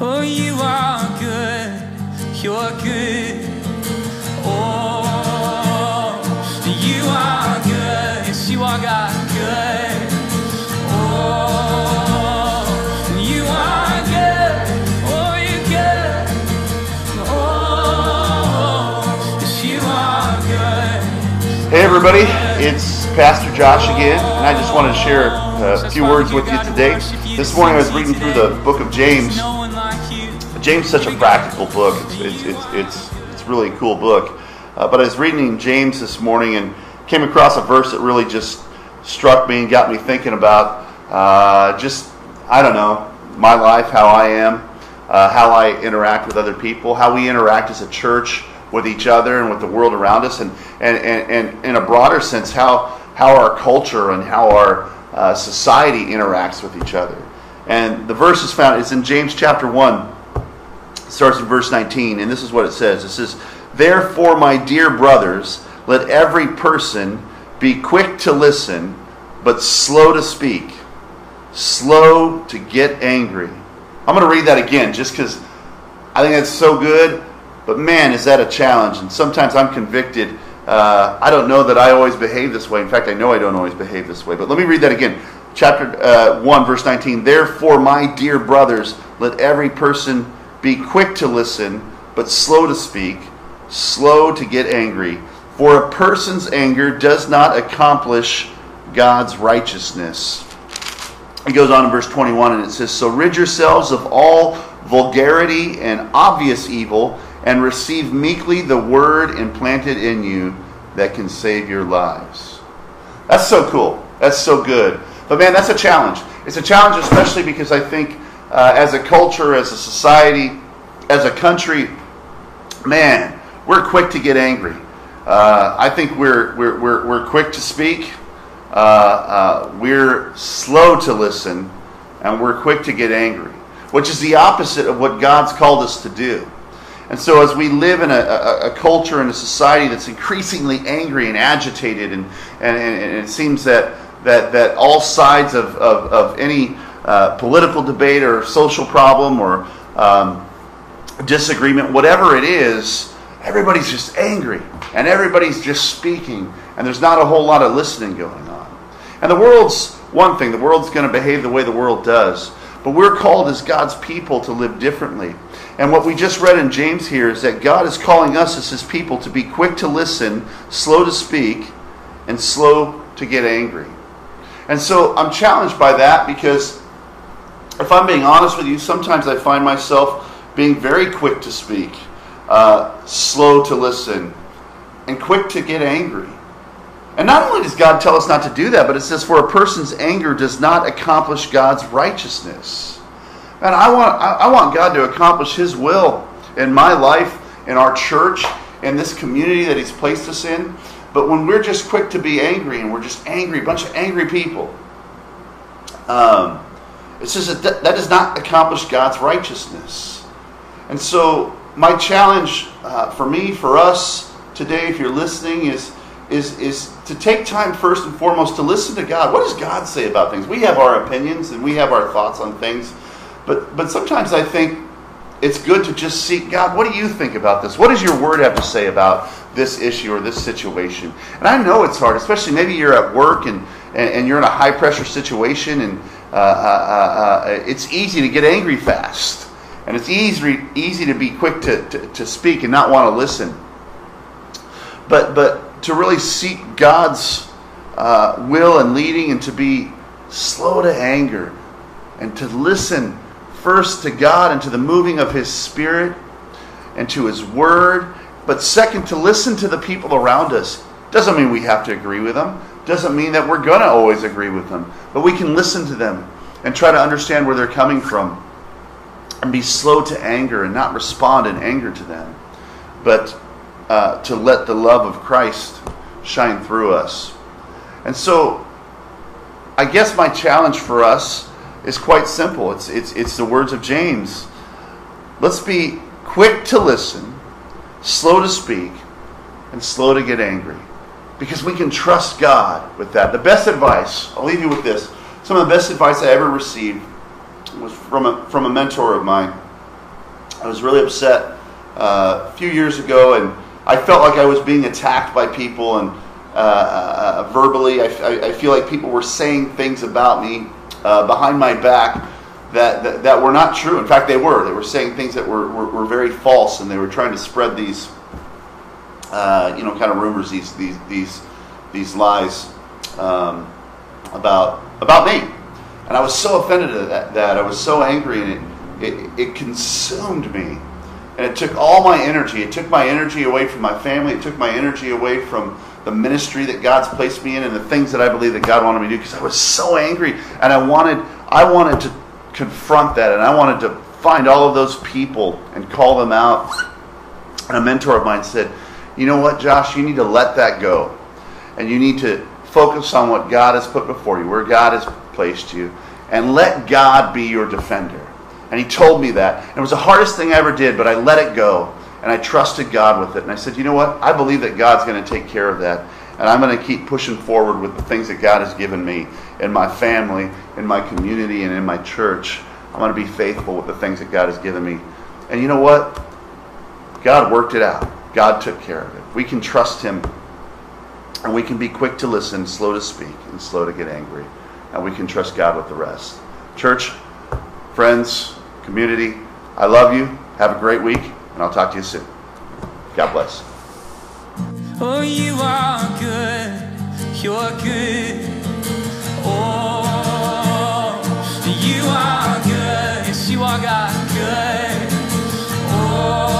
Oh, you are good. You're good. Oh, you are good. Yes, you are God. Good. Oh, you are good. Oh, you're good. Oh, yes, you are good. Hey everybody, it's Pastor Josh again, and I just wanted to share a few words with you today. This morning I was reading through the book of James. James is such a practical book. It's, it's, it's, it's, really a cool book. Uh, but I was reading James this morning and came across a verse that really just struck me and got me thinking about uh, just, I don't know, my life, how I am, uh, how I interact with other people, how we interact as a church with each other and with the world around us, and, and, and, and in a broader sense, how, how our culture and how our uh, society interacts with each other. And the verse is found, it's in James chapter 1 starts in verse 19, and this is what it says. It says, Therefore, my dear brothers, let every person be quick to listen, but slow to speak, slow to get angry. I'm going to read that again just because I think that's so good, but man, is that a challenge. And sometimes I'm convicted. Uh, I don't know that I always behave this way. In fact, I know I don't always behave this way. But let me read that again. Chapter uh, 1, verse 19. Therefore, my dear brothers, let every person be quick to listen, but slow to speak, slow to get angry. For a person's anger does not accomplish God's righteousness. He goes on in verse 21 and it says, So rid yourselves of all vulgarity and obvious evil, and receive meekly the word implanted in you that can save your lives. That's so cool. That's so good. But man, that's a challenge. It's a challenge, especially because I think uh, as a culture, as a society, as a country, man, we're quick to get angry. Uh, I think we're, we're, we're, we're quick to speak. Uh, uh, we're slow to listen. And we're quick to get angry, which is the opposite of what God's called us to do. And so, as we live in a, a, a culture and a society that's increasingly angry and agitated, and, and, and it seems that, that, that all sides of, of, of any uh, political debate or social problem or um, disagreement, whatever it is, everybody's just angry and everybody's just speaking, and there's not a whole lot of listening going on. And the world's one thing, the world's going to behave the way the world does, but we're called as God's people to live differently. And what we just read in James here is that God is calling us as his people to be quick to listen, slow to speak, and slow to get angry. And so I'm challenged by that because if I'm being honest with you, sometimes I find myself being very quick to speak, uh, slow to listen, and quick to get angry. And not only does God tell us not to do that, but it says, For a person's anger does not accomplish God's righteousness. And I want, I want God to accomplish His will in my life, in our church, in this community that He's placed us in. But when we're just quick to be angry and we're just angry, a bunch of angry people, um, it says that that does not accomplish God's righteousness. And so, my challenge uh, for me, for us today, if you're listening, is, is, is to take time first and foremost to listen to God. What does God say about things? We have our opinions and we have our thoughts on things, but, but sometimes I think it's good to just seek God. What do you think about this? What does your word have to say about this issue or this situation? And I know it's hard, especially maybe you're at work and, and, and you're in a high pressure situation and uh, uh, uh, it's easy to get angry fast. And it's easy, easy to be quick to, to, to speak and not want to listen. But, but to really seek God's uh, will and leading and to be slow to anger and to listen first to God and to the moving of His Spirit and to His Word, but second, to listen to the people around us. Doesn't mean we have to agree with them, doesn't mean that we're going to always agree with them, but we can listen to them and try to understand where they're coming from and be slow to anger and not respond in anger to them, but uh, to let the love of Christ shine through us. And so, I guess my challenge for us is quite simple. It's, it's, it's the words of James. Let's be quick to listen, slow to speak, and slow to get angry. Because we can trust God with that. The best advice, I'll leave you with this. Some of the best advice I ever received was from a, from a mentor of mine. I was really upset uh, a few years ago, and I felt like I was being attacked by people, and uh, uh, verbally, I, I, feel like people were saying things about me uh, behind my back that, that, that were not true. In fact, they were. They were saying things that were, were, were very false, and they were trying to spread these, uh, you know, kind of rumors, these these these these lies um, about about me. And I was so offended at that, that I was so angry, and it, it, it consumed me. And it took all my energy. It took my energy away from my family. It took my energy away from the ministry that God's placed me in and the things that I believe that God wanted me to do because I was so angry and I wanted I wanted to confront that and I wanted to find all of those people and call them out. And a mentor of mine said, "You know what, Josh, you need to let that go. And you need to focus on what God has put before you, where God has placed you, and let God be your defender." And he told me that. And it was the hardest thing I ever did, but I let it go and I trusted God with it. And I said, you know what? I believe that God's going to take care of that. And I'm going to keep pushing forward with the things that God has given me in my family, in my community, and in my church. I'm going to be faithful with the things that God has given me. And you know what? God worked it out. God took care of it. We can trust Him. And we can be quick to listen, slow to speak, and slow to get angry. And we can trust God with the rest. Church, friends, community, I love you. Have a great week, and I'll talk to you soon. God bless. Oh, you are good. You're good. Oh, you are good. Yes, you are God good. Oh.